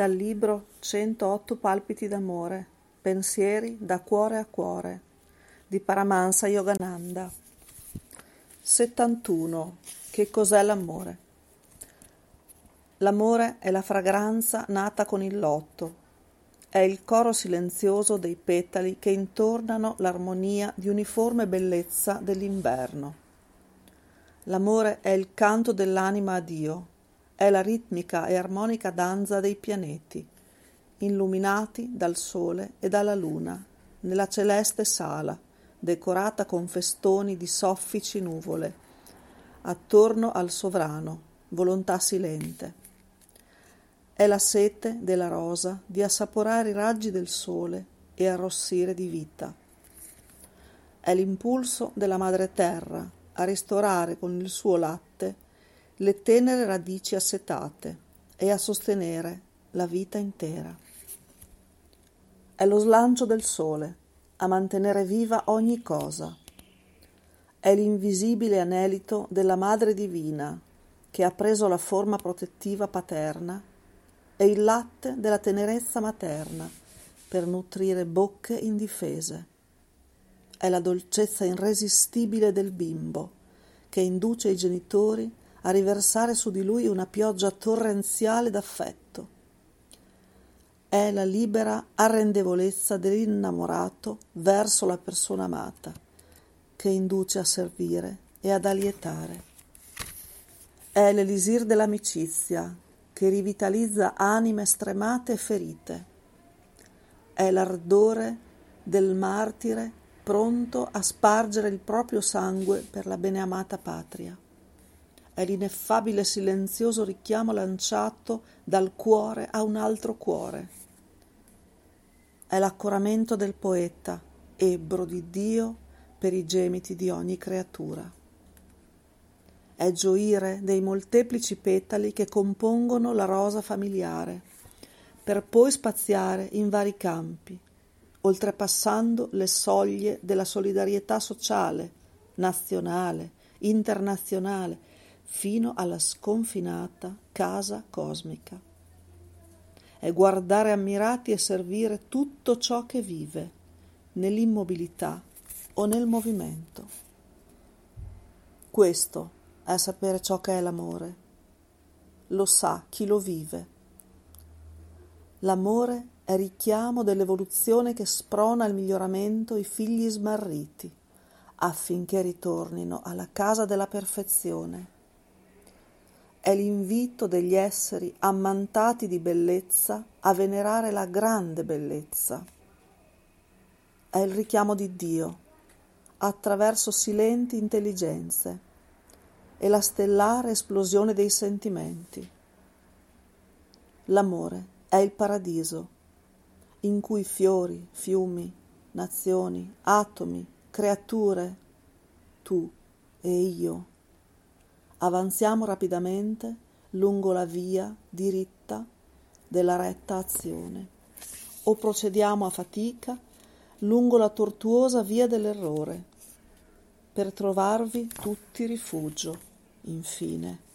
Dal libro 108 palpiti d'amore, pensieri da cuore a cuore di Paramahansa Yogananda. 71. Che cos'è l'amore? L'amore è la fragranza nata con il lotto, è il coro silenzioso dei petali che intornano l'armonia di uniforme bellezza dell'inverno. L'amore è il canto dell'anima a Dio, è la ritmica e armonica danza dei pianeti, illuminati dal sole e dalla luna, nella celeste sala, decorata con festoni di soffici nuvole, attorno al sovrano, volontà silente. È la sete della rosa di assaporare i raggi del sole e arrossire di vita. È l'impulso della madre terra a ristorare con il suo latte le tenere radici assetate e a sostenere la vita intera. È lo slancio del sole a mantenere viva ogni cosa. È l'invisibile anelito della Madre Divina che ha preso la forma protettiva paterna e il latte della tenerezza materna per nutrire bocche indifese. È la dolcezza irresistibile del bimbo che induce i genitori a riversare su di lui una pioggia torrenziale d'affetto. È la libera arrendevolezza dell'innamorato verso la persona amata, che induce a servire e ad allietare. È l'elisir dell'amicizia, che rivitalizza anime stremate e ferite. È l'ardore del martire pronto a spargere il proprio sangue per la beneamata patria è l'ineffabile silenzioso richiamo lanciato dal cuore a un altro cuore. È l'accoramento del poeta, ebbro di Dio per i gemiti di ogni creatura. È gioire dei molteplici petali che compongono la rosa familiare, per poi spaziare in vari campi, oltrepassando le soglie della solidarietà sociale, nazionale, internazionale, fino alla sconfinata casa cosmica. È guardare ammirati e servire tutto ciò che vive, nell'immobilità o nel movimento. Questo è sapere ciò che è l'amore. Lo sa chi lo vive. L'amore è richiamo dell'evoluzione che sprona al miglioramento i figli smarriti, affinché ritornino alla casa della perfezione è l'invito degli esseri ammantati di bellezza a venerare la grande bellezza. È il richiamo di Dio attraverso silenti intelligenze e la stellare esplosione dei sentimenti. L'amore è il paradiso in cui fiori, fiumi, nazioni, atomi, creature, tu e io Avanziamo rapidamente lungo la via diritta della retta azione o procediamo a fatica lungo la tortuosa via dell'errore per trovarvi tutti rifugio, infine.